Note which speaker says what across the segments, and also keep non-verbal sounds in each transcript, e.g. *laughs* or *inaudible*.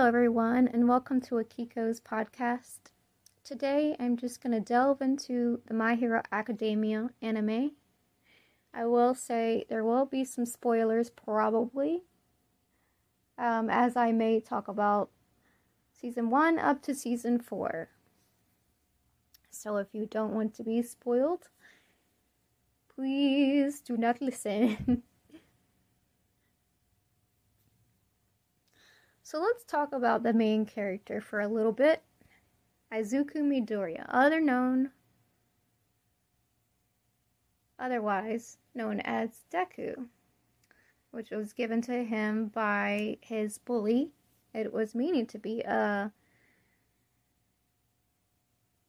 Speaker 1: Hello, everyone, and welcome to Akiko's podcast. Today, I'm just going to delve into the My Hero Academia anime. I will say there will be some spoilers, probably, um, as I may talk about season 1 up to season 4. So, if you don't want to be spoiled, please do not *laughs* listen. So let's talk about the main character for a little bit. Izuku Midoriya, other known otherwise known as Deku, which was given to him by his bully. It was meaning to be a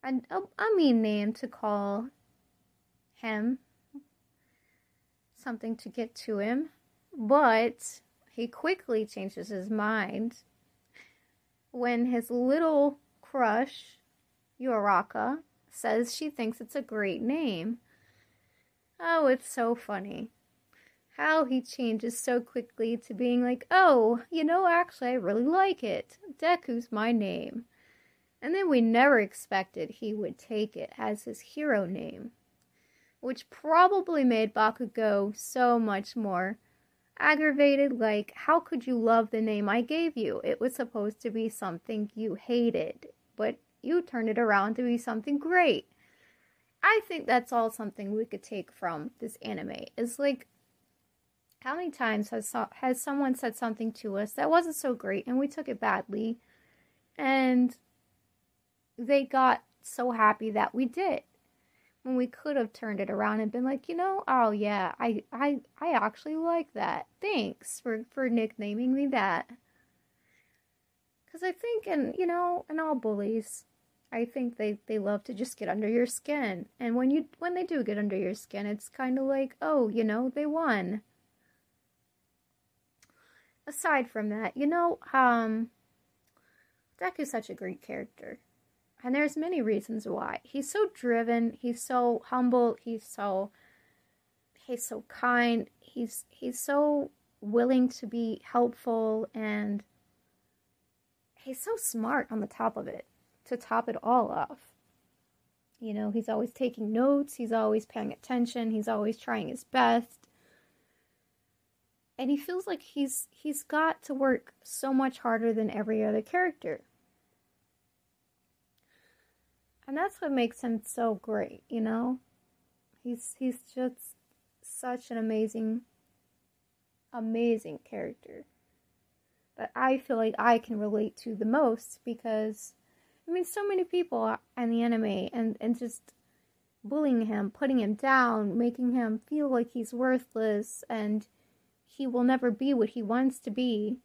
Speaker 1: a, a mean name to call him, something to get to him, but he quickly changes his mind when his little crush, Uraraka, says she thinks it's a great name. Oh, it's so funny. How he changes so quickly to being like, oh, you know, actually, I really like it. Deku's my name. And then we never expected he would take it as his hero name, which probably made Bakugo so much more aggravated, like, how could you love the name I gave you? It was supposed to be something you hated, but you turned it around to be something great. I think that's all something we could take from this anime. Is like, how many times has has someone said something to us that wasn't so great and we took it badly, and they got so happy that we did when we could have turned it around and been like, you know, oh yeah, I I I actually like that. Thanks for for nicknaming me that. Cuz I think and you know, and all bullies, I think they they love to just get under your skin. And when you when they do get under your skin, it's kind of like, oh, you know, they won. Aside from that, you know, um Deku's such a great character. And there's many reasons why. He's so driven, he's so humble, he's so he's so kind, he's he's so willing to be helpful and he's so smart on the top of it to top it all off. You know, he's always taking notes, he's always paying attention, he's always trying his best. And he feels like he's he's got to work so much harder than every other character. And that's what makes him so great, you know? He's he's just such an amazing amazing character that I feel like I can relate to the most because I mean so many people in the anime and and just bullying him, putting him down, making him feel like he's worthless and he will never be what he wants to be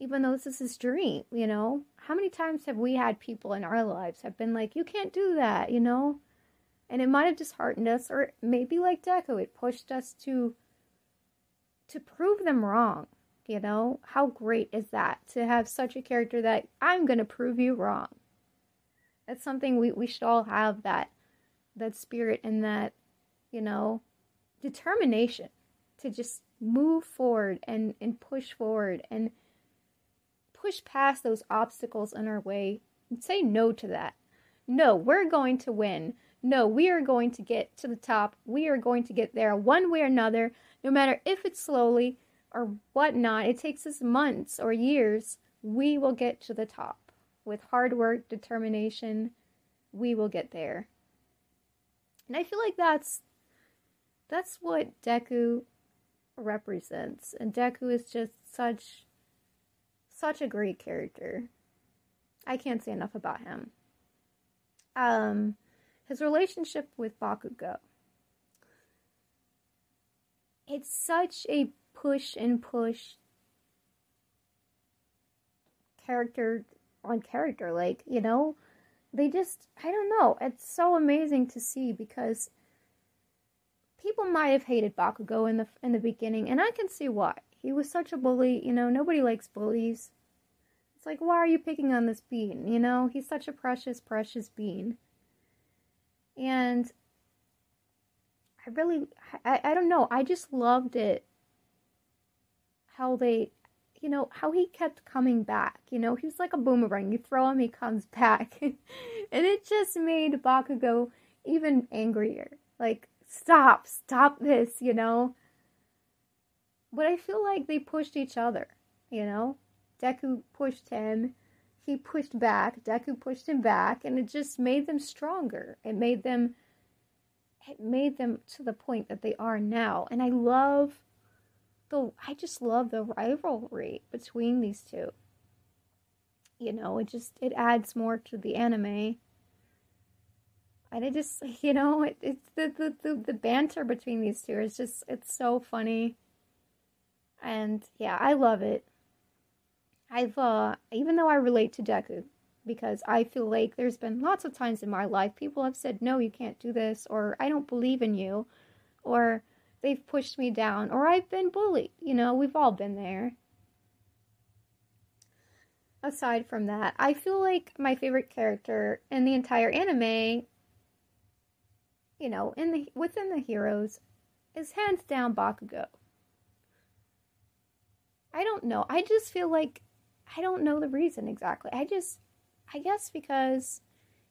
Speaker 1: even though this is his dream, you know? How many times have we had people in our lives have been like, you can't do that, you know? And it might have disheartened us, or maybe like Deku, it pushed us to to prove them wrong. You know? How great is that to have such a character that I'm gonna prove you wrong? That's something we, we should all have that that spirit and that, you know, determination to just move forward and, and push forward and push past those obstacles in our way and say no to that. No, we're going to win. No, we are going to get to the top. We are going to get there one way or another, no matter if it's slowly or whatnot. It takes us months or years. We will get to the top. With hard work, determination, we will get there. And I feel like that's that's what Deku represents. And Deku is just such such a great character. I can't say enough about him. Um, his relationship with Bakugo. It's such a push and push character on character. Like, you know, they just, I don't know. It's so amazing to see because people might have hated Bakugo in the in the beginning, and I can see why. He was such a bully, you know, nobody likes bullies. It's like, why are you picking on this bean? You know, he's such a precious, precious bean. And I really, I, I don't know, I just loved it how they, you know, how he kept coming back. You know, he was like a boomerang. You throw him, he comes *laughs* back. and it just made Bakugo even angrier. Like, stop, stop this, you know? But I feel like they pushed each other, you know? Deku pushed him, he pushed back, Deku pushed him back, and it just made them stronger. It made them it made them to the point that they are now. And I love the I just love the rivalry between these two. You know, it just it adds more to the anime. And it just *laughs* you know, it, it's the, the, the, the banter between these two is just it's so funny. And yeah, I love it. I've uh even though I relate to Deku because I feel like there's been lots of times in my life people have said no, you can't do this or I don't believe in you or they've pushed me down or I've been bullied. You know, we've all been there. Aside from that, I feel like my favorite character in the entire anime, you know, in the within the heroes is hands down Bakugo. I don't know. I just feel like I don't know the reason exactly. I just I guess because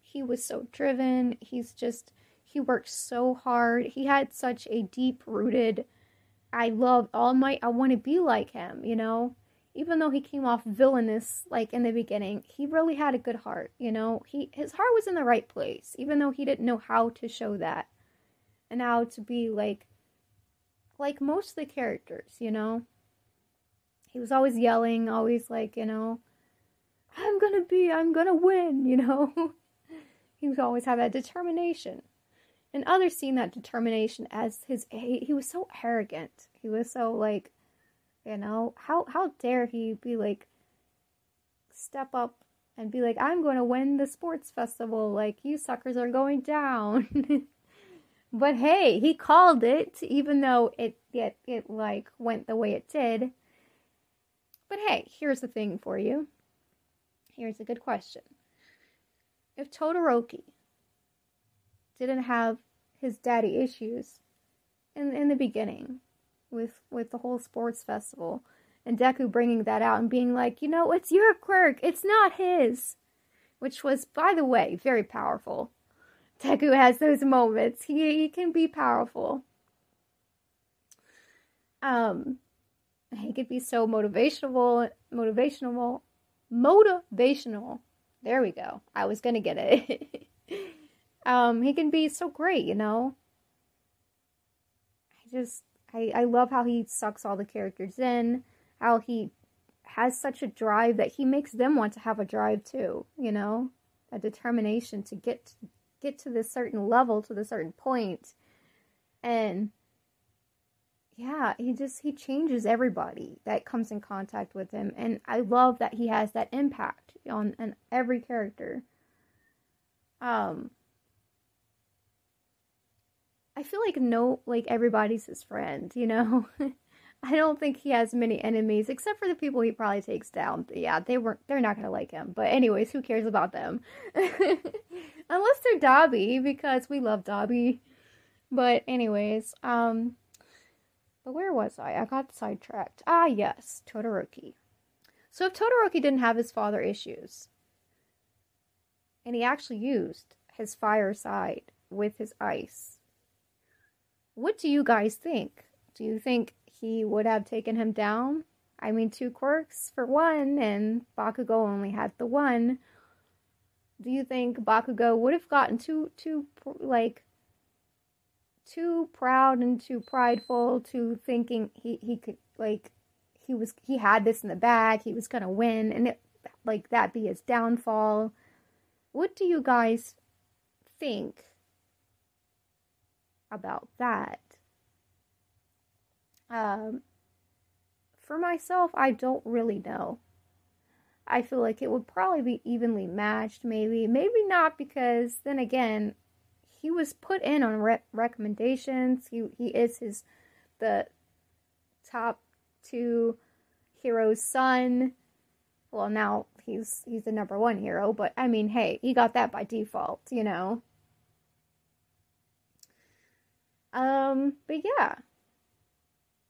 Speaker 1: he was so driven, he's just he worked so hard. He had such a deep rooted I love All Might, I want to be like him, you know? Even though he came off villainous like in the beginning, he really had a good heart, you know? He his heart was in the right place, even though he didn't know how to show that. And how to be like like most of the characters, you know? He was always yelling, always like, you know, I'm gonna be, I'm gonna win, *laughs* you know? he was always have that determination. And others seen that determination as his he was so arrogant. He was so like you know how how dare he be like step up and be like i'm to win the sports festival. Like you suckers are going down. *laughs* But hey he called it even though it it, it like went the way it did but hey here's the thing for you here's a good question if todoroki didn't have his daddy issues in in the beginning with with the whole sports festival and Deku bringing that out and being like, you know, it's your quirk, it's not his, which was, by the way, very powerful. Deku has those moments. He he can be powerful. Um, he could be so motivational, motivational, motivational. There we go. I was gonna get it. *laughs* Um, he can be so great, you know. I just I, I love how he sucks all the characters in, how he has such a drive that he makes them want to have a drive too, you know? A determination to get get to this certain level, to the certain. And yeah, he just he changes everybody that comes in contact with him and I love that he has that impact on, on every character. Um I feel like no, like everybody's his friend, you know? *laughs* I don't think he has many enemies except for the people he probably takes down. Yeah, they weren't they're not gonna like him. But anyways, who cares about them? *laughs* Unless they're Dabi, because we love Dabi. But anyways, um but where was I? I got sidetracked. Ah yes, Todoroki. So if Todoroki didn't have his father issues, and he actually used his fire side with his ice what do you guys think? Do you think he would have taken him down? I mean, two quirks for one, and Bakugo only had the one. Do you think Bakugo would have gotten too, too, like, too proud and too prideful to thinking he, he could, like, he was, he had this in the bag, he was gonna win, and it, like, that be his downfall? What do you guys think about that. Um, for myself, I don't really know. I feel like it would probably be evenly matched, maybe. Maybe not, because then again, he was put in on re- recommendations. He, he is his, the top two hero's son. Well, now he's he's the number one hero, but I mean, hey, he got that by default, you know. Um, but yeah.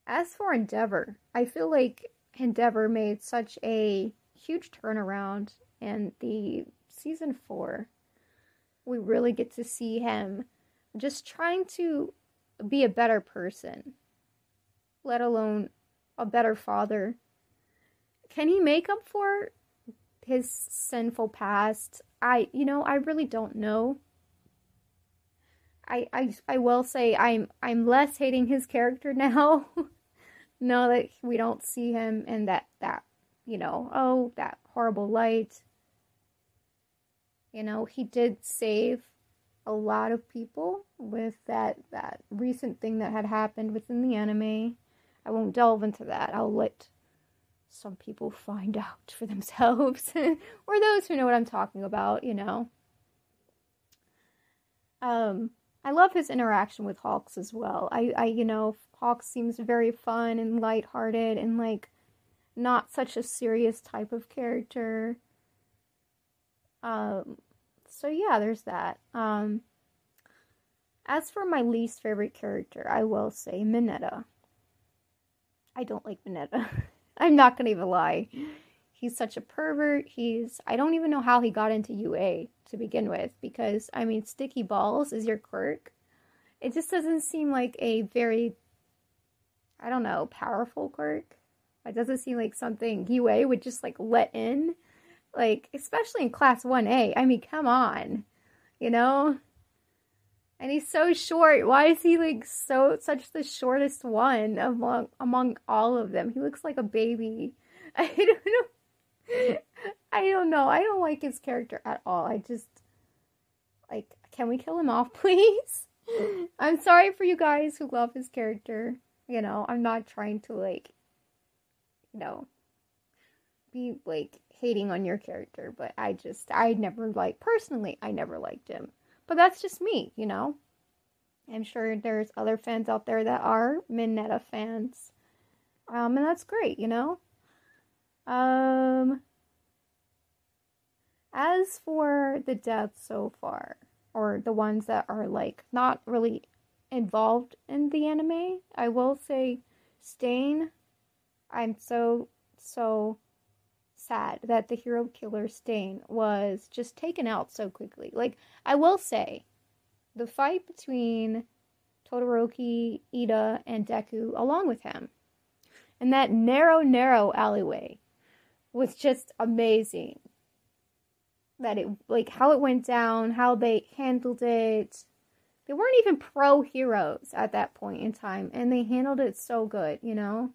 Speaker 1: As for Endeavor, I feel like Endeavor made such a huge turnaround in the season four. We really get to see him just trying to be a better person, let alone a better father. Can he make up for his sinful past? I, you know, I really don't know. I, I, I will say I'm I'm less hating his character *laughs* now. now that we don't see him in that that you know oh that horrible light. You know he did save a lot of people with that that recent thing that had happened within the anime. I won't delve into that. I'll let some people *laughs* find out for themselves *laughs* or those who know what I'm talking about, you know. Um I love his interaction with Hawks as well. I I you know, Hawks seems very fun and lighthearted and like not such a serious type of character. Um so yeah, there's that. Um, as for my least favorite character, I will say Minetta. I don't like Minetta. *laughs* I'm not gonna even lie. He's such a pervert. He's I don't even know how he got into UA to begin with because I mean sticky balls is your quirk. It just doesn't seem like a very I don't know, powerful quirk. It doesn't seem like something UA would just like let in. Like, especially in class 1A. I mean, come on. You know? And he's so short. Why is he like so such the shortest one among among all of them? He looks like a baby. *laughs* I don't know. I don't know. I don't like his character at all. I just like can we kill him off, *laughs* please? I'm sorry for you guys who love his character. You know, I'm not trying to like you know be like hating on your character, but I just, I never like, personally, I never liked him. But that's just me, you know? I'm sure there's other fans out there that are Minetta fans. Um, and that's great, you know? Um, as for the deaths so far, or the ones that are like not really involved in the anime, I will say Stain. I'm so, so sad that the hero killer Stain was just taken out so quickly. Like, I will say, the fight between Todoroki, Iida, and Deku, along with him, and that narrow, narrow alleyway, was just amazing. That it, like, how it went down, how they handled it. They weren't even pro heroes at that point in time, and they handled it so good, you know?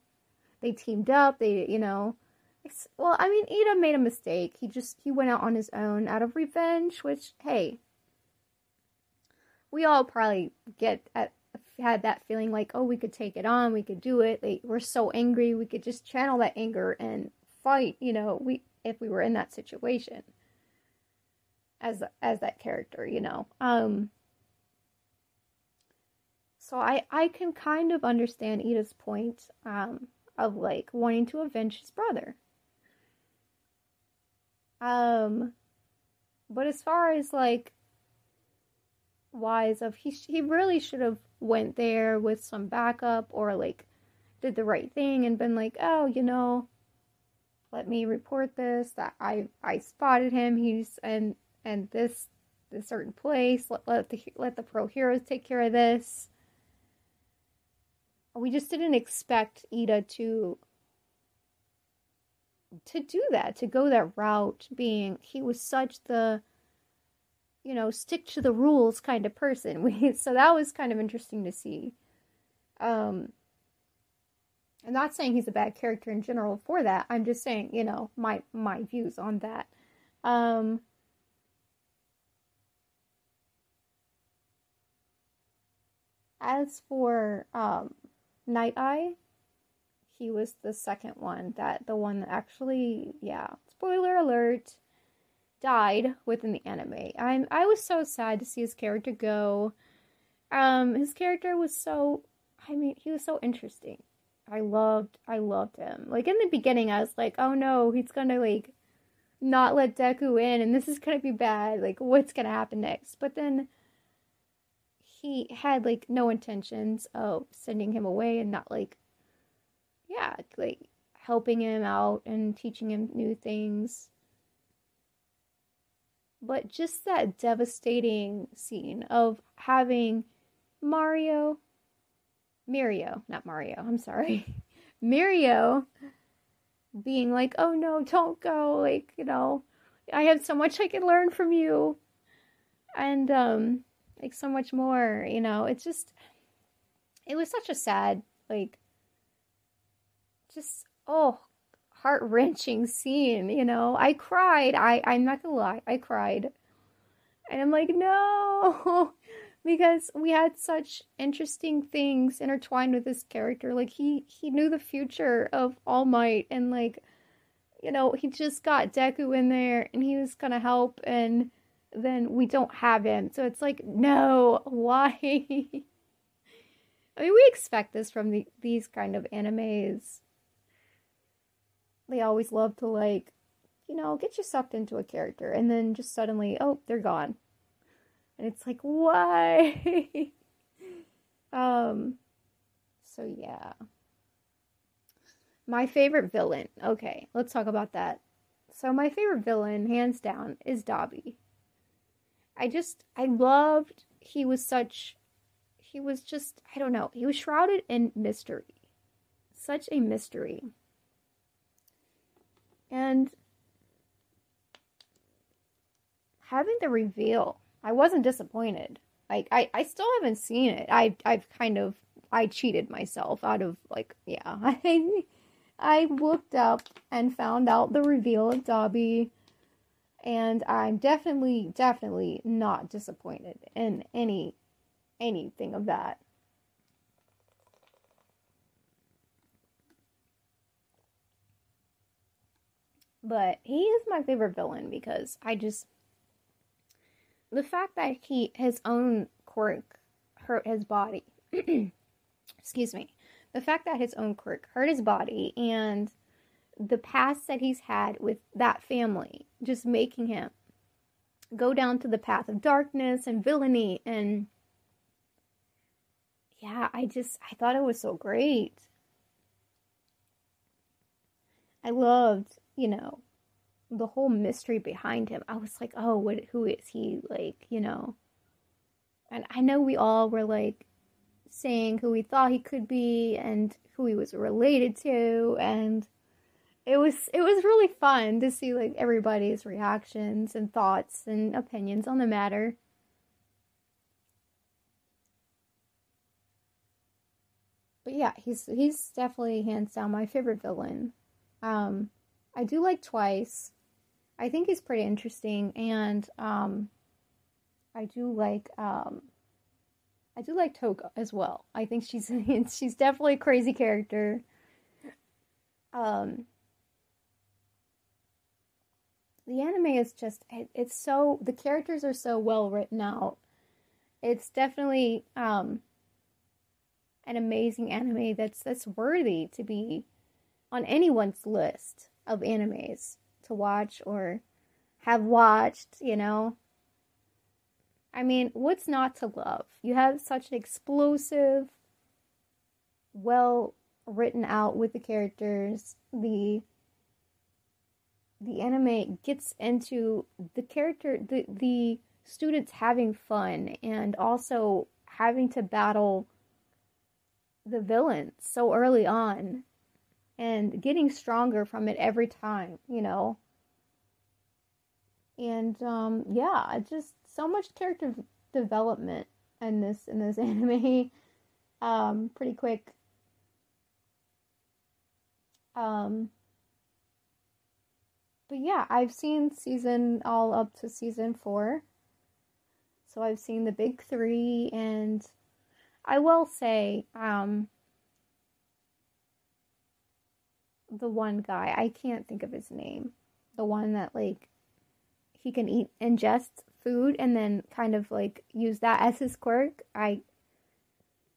Speaker 1: They teamed up, they, you know, well, I mean, Iida made a mistake. He just he went out on his own out of revenge, which hey, we all probably get at had that feeling like, oh, we could take it on, we could do it. We're so angry, we could just channel that anger and fight. You know, we if we were in that situation as as that character, you know. Um. So I I can kind of understand Iida's point um of like wanting to avenge his brother um, but as far as like wise of he he really should have went there with some backup or like did the right thing and been like, oh, you know, let me report this that I I spotted him. He's and and this this certain place. Let let the let the pro heroes take care of this. We just didn't expect Iida to to do that, to go that route, being he was such the, you know, stick to the rules kind of person. *laughs* We, so that was kind of interesting to see. Um, I'm not saying he's a bad character in general for that. I'm just saying, you know, my my views on that. Um, as for um, Night Eye, he was the second one that the one that actually yeah spoiler alert died within the anime. I'm i was so sad to see his character go. Um his character was so i mean he was so interesting. I loved i loved him. Like in the beginning i was like oh no he's gonna like not let deku in and this is gonna be bad. Like what's gonna happen next? But then he had like no intentions of sending him away and not like yeah, like helping him out and teaching him new things. But just that devastating scene of having Mario, Mirio, not Mario, I'm sorry, *laughs* Mirio being like, oh no, don't go, like, you know, I have so much I can learn from you. And, um, like so much more, you know, it's just, it was such a sad, like, just, oh, heart wrenching scene, you know. I cried. I, I'm not gonna lie, I cried. And I'm like, no, *laughs* because we had such interesting things intertwined with this character. Like he he knew the future of All Might, and like, you know, he just got Deku in there, and he was gonna help, and then we don't have him. So it's like, no, *laughs* why? I mean, we expect this from the, these kind of animes they always love to like, you know, get you sucked into a character and then just suddenly, oh, they're gone. And it's like, *laughs* why? um so yeah. My favorite villain. Okay, let's talk about that. So my favorite villain, hands down, is Dabi. I just I loved he was such he was just I don't know, he was shrouded in mystery. Such a mystery. And having the reveal, I wasn't disappointed. Like I, I still haven't seen it. I I've kind of I cheated myself out of like yeah. *laughs* I I looked up and found out the reveal of Dabi and I'm definitely definitely not disappointed in any anything of that. But he is my favorite villain because I just the fact that he his own quirk hurt his body. *clears throat* excuse me. The fact that his own quirk hurt his body and the past that he's had with that family just making him go down to the path of darkness and villainy and yeah, I just I thought it was so great. I loved you know, the whole mystery behind him. I was like, oh, what? Who is he? Like, you know. And I know we all were like saying who we thought he could be and who he was related to, and it was it was really fun to see like everybody's reactions and thoughts and opinions on the matter. But yeah, he's he's definitely hands down my favorite villain. Um, I do like Twice. I think he's pretty interesting, and um, I do like um, I do like Toga as well. I think she's *laughs* she's definitely a crazy character. Um, the anime is just it, it's so the characters are so well written out. It's definitely um, an amazing anime that's that's worthy to be on anyone's list of animes to watch or have watched, you know. I mean, what's not to love? You have such an explosive, well written out with the characters. The the anime gets into the character the the students having fun and also having to battle the villains so early on and getting stronger from it every time, you know. And um, yeah, just so much character development in this in this *laughs* anime. Um, pretty quick. Um, but yeah, I've seen season all up to season four. So I've seen the big three, and I will say, um, the one guy. I can't think of his name. The one that like he can eat ingest food and then kind of like use that as his quirk. I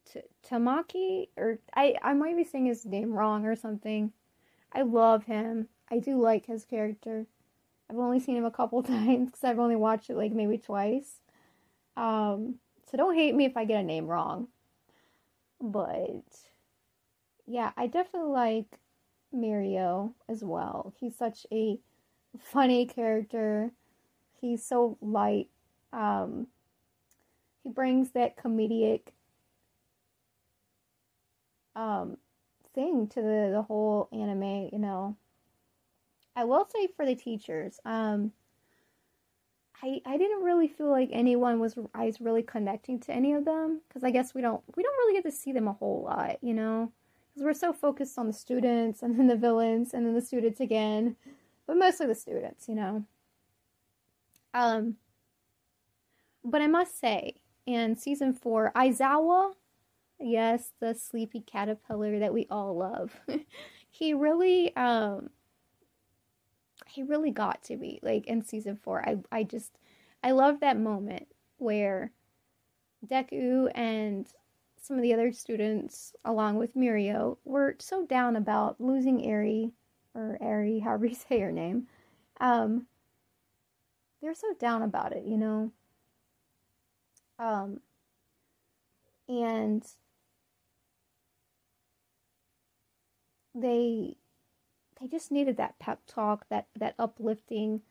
Speaker 1: T- Tamaki or I I might be saying his name wrong or something. I love him. I do like his character. I've only seen him a couple *laughs* times because I've only watched it like maybe twice. Um, so don't hate me if I get a name wrong. But yeah, I definitely like Mirio as well. He's such a funny character. He's so light. Um, he brings that comedic um, thing to the, the whole anime, you know. I will say for the teachers, um, I I didn't really feel like anyone was I was really connecting to any of them because I guess we don't we don't really get to see them a whole lot, you know, because we're so focused on the students and then the villains and then the students again, but mostly the students, you know. Um, but I must say, in season four, Aizawa, yes, the sleepy caterpillar that we all love, *laughs* he really um he really got to be like in season four. I I just I love that moment where Deku and some of the other students, along with Mirio, were so down about losing Eri or Eri, *laughs* however you say her name. Um, they're so down about it, you know. Um, and they they just needed that pep talk, that that uplifting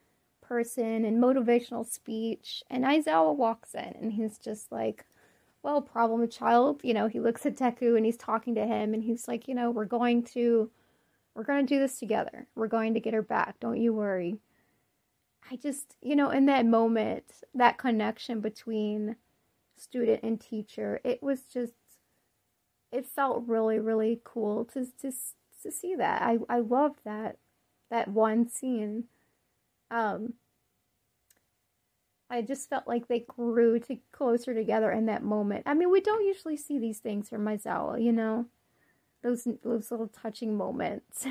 Speaker 1: person and motivational speech. And Aizawa walks in and he's just like, well, problem child. You know, he looks at Deku and he's talking to him and he's like, you know, we're going to we're going to do this together. We're going to get her back. Don't you worry. I just, you know, in that moment, that connection between student and teacher, it was just it felt really really cool to to to see that. I I loved that that one scene. Um I just felt like they grew to closer together in that moment. I mean, we don't usually see these things from Aizawa, you know, those those little touching moments.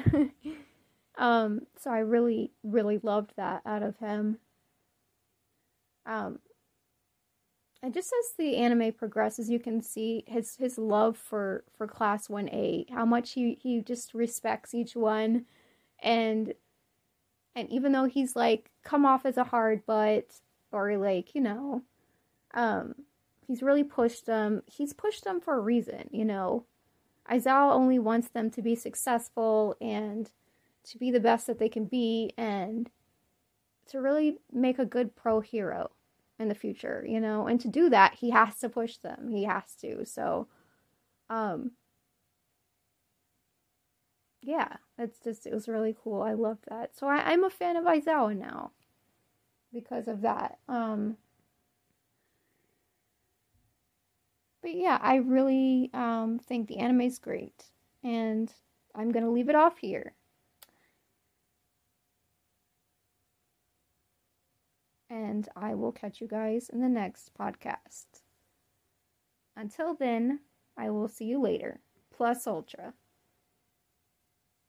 Speaker 1: *laughs* um, so I really, really loved that out of him. Um, and just as the anime progresses, you can see his his love for for class 1A, how much he he just respects each one and and even though he's like come off as a hard butt or like, you know, um he's really pushed them. He's pushed them for a reason, you know. Aizawa only wants them to be successful and to be the best that they can be and to really make a good pro hero in the future, you know? And to do that, he has to push them. He has to. So um yeah, it's just it was really cool. I loved that. So I, I'm a fan of Aizawa now because of that. Um But yeah, I really um, think the anime is great. And I'm to leave it off here. and I will catch you guys in the next podcast. Until then, I will see you later. Plus Ultra.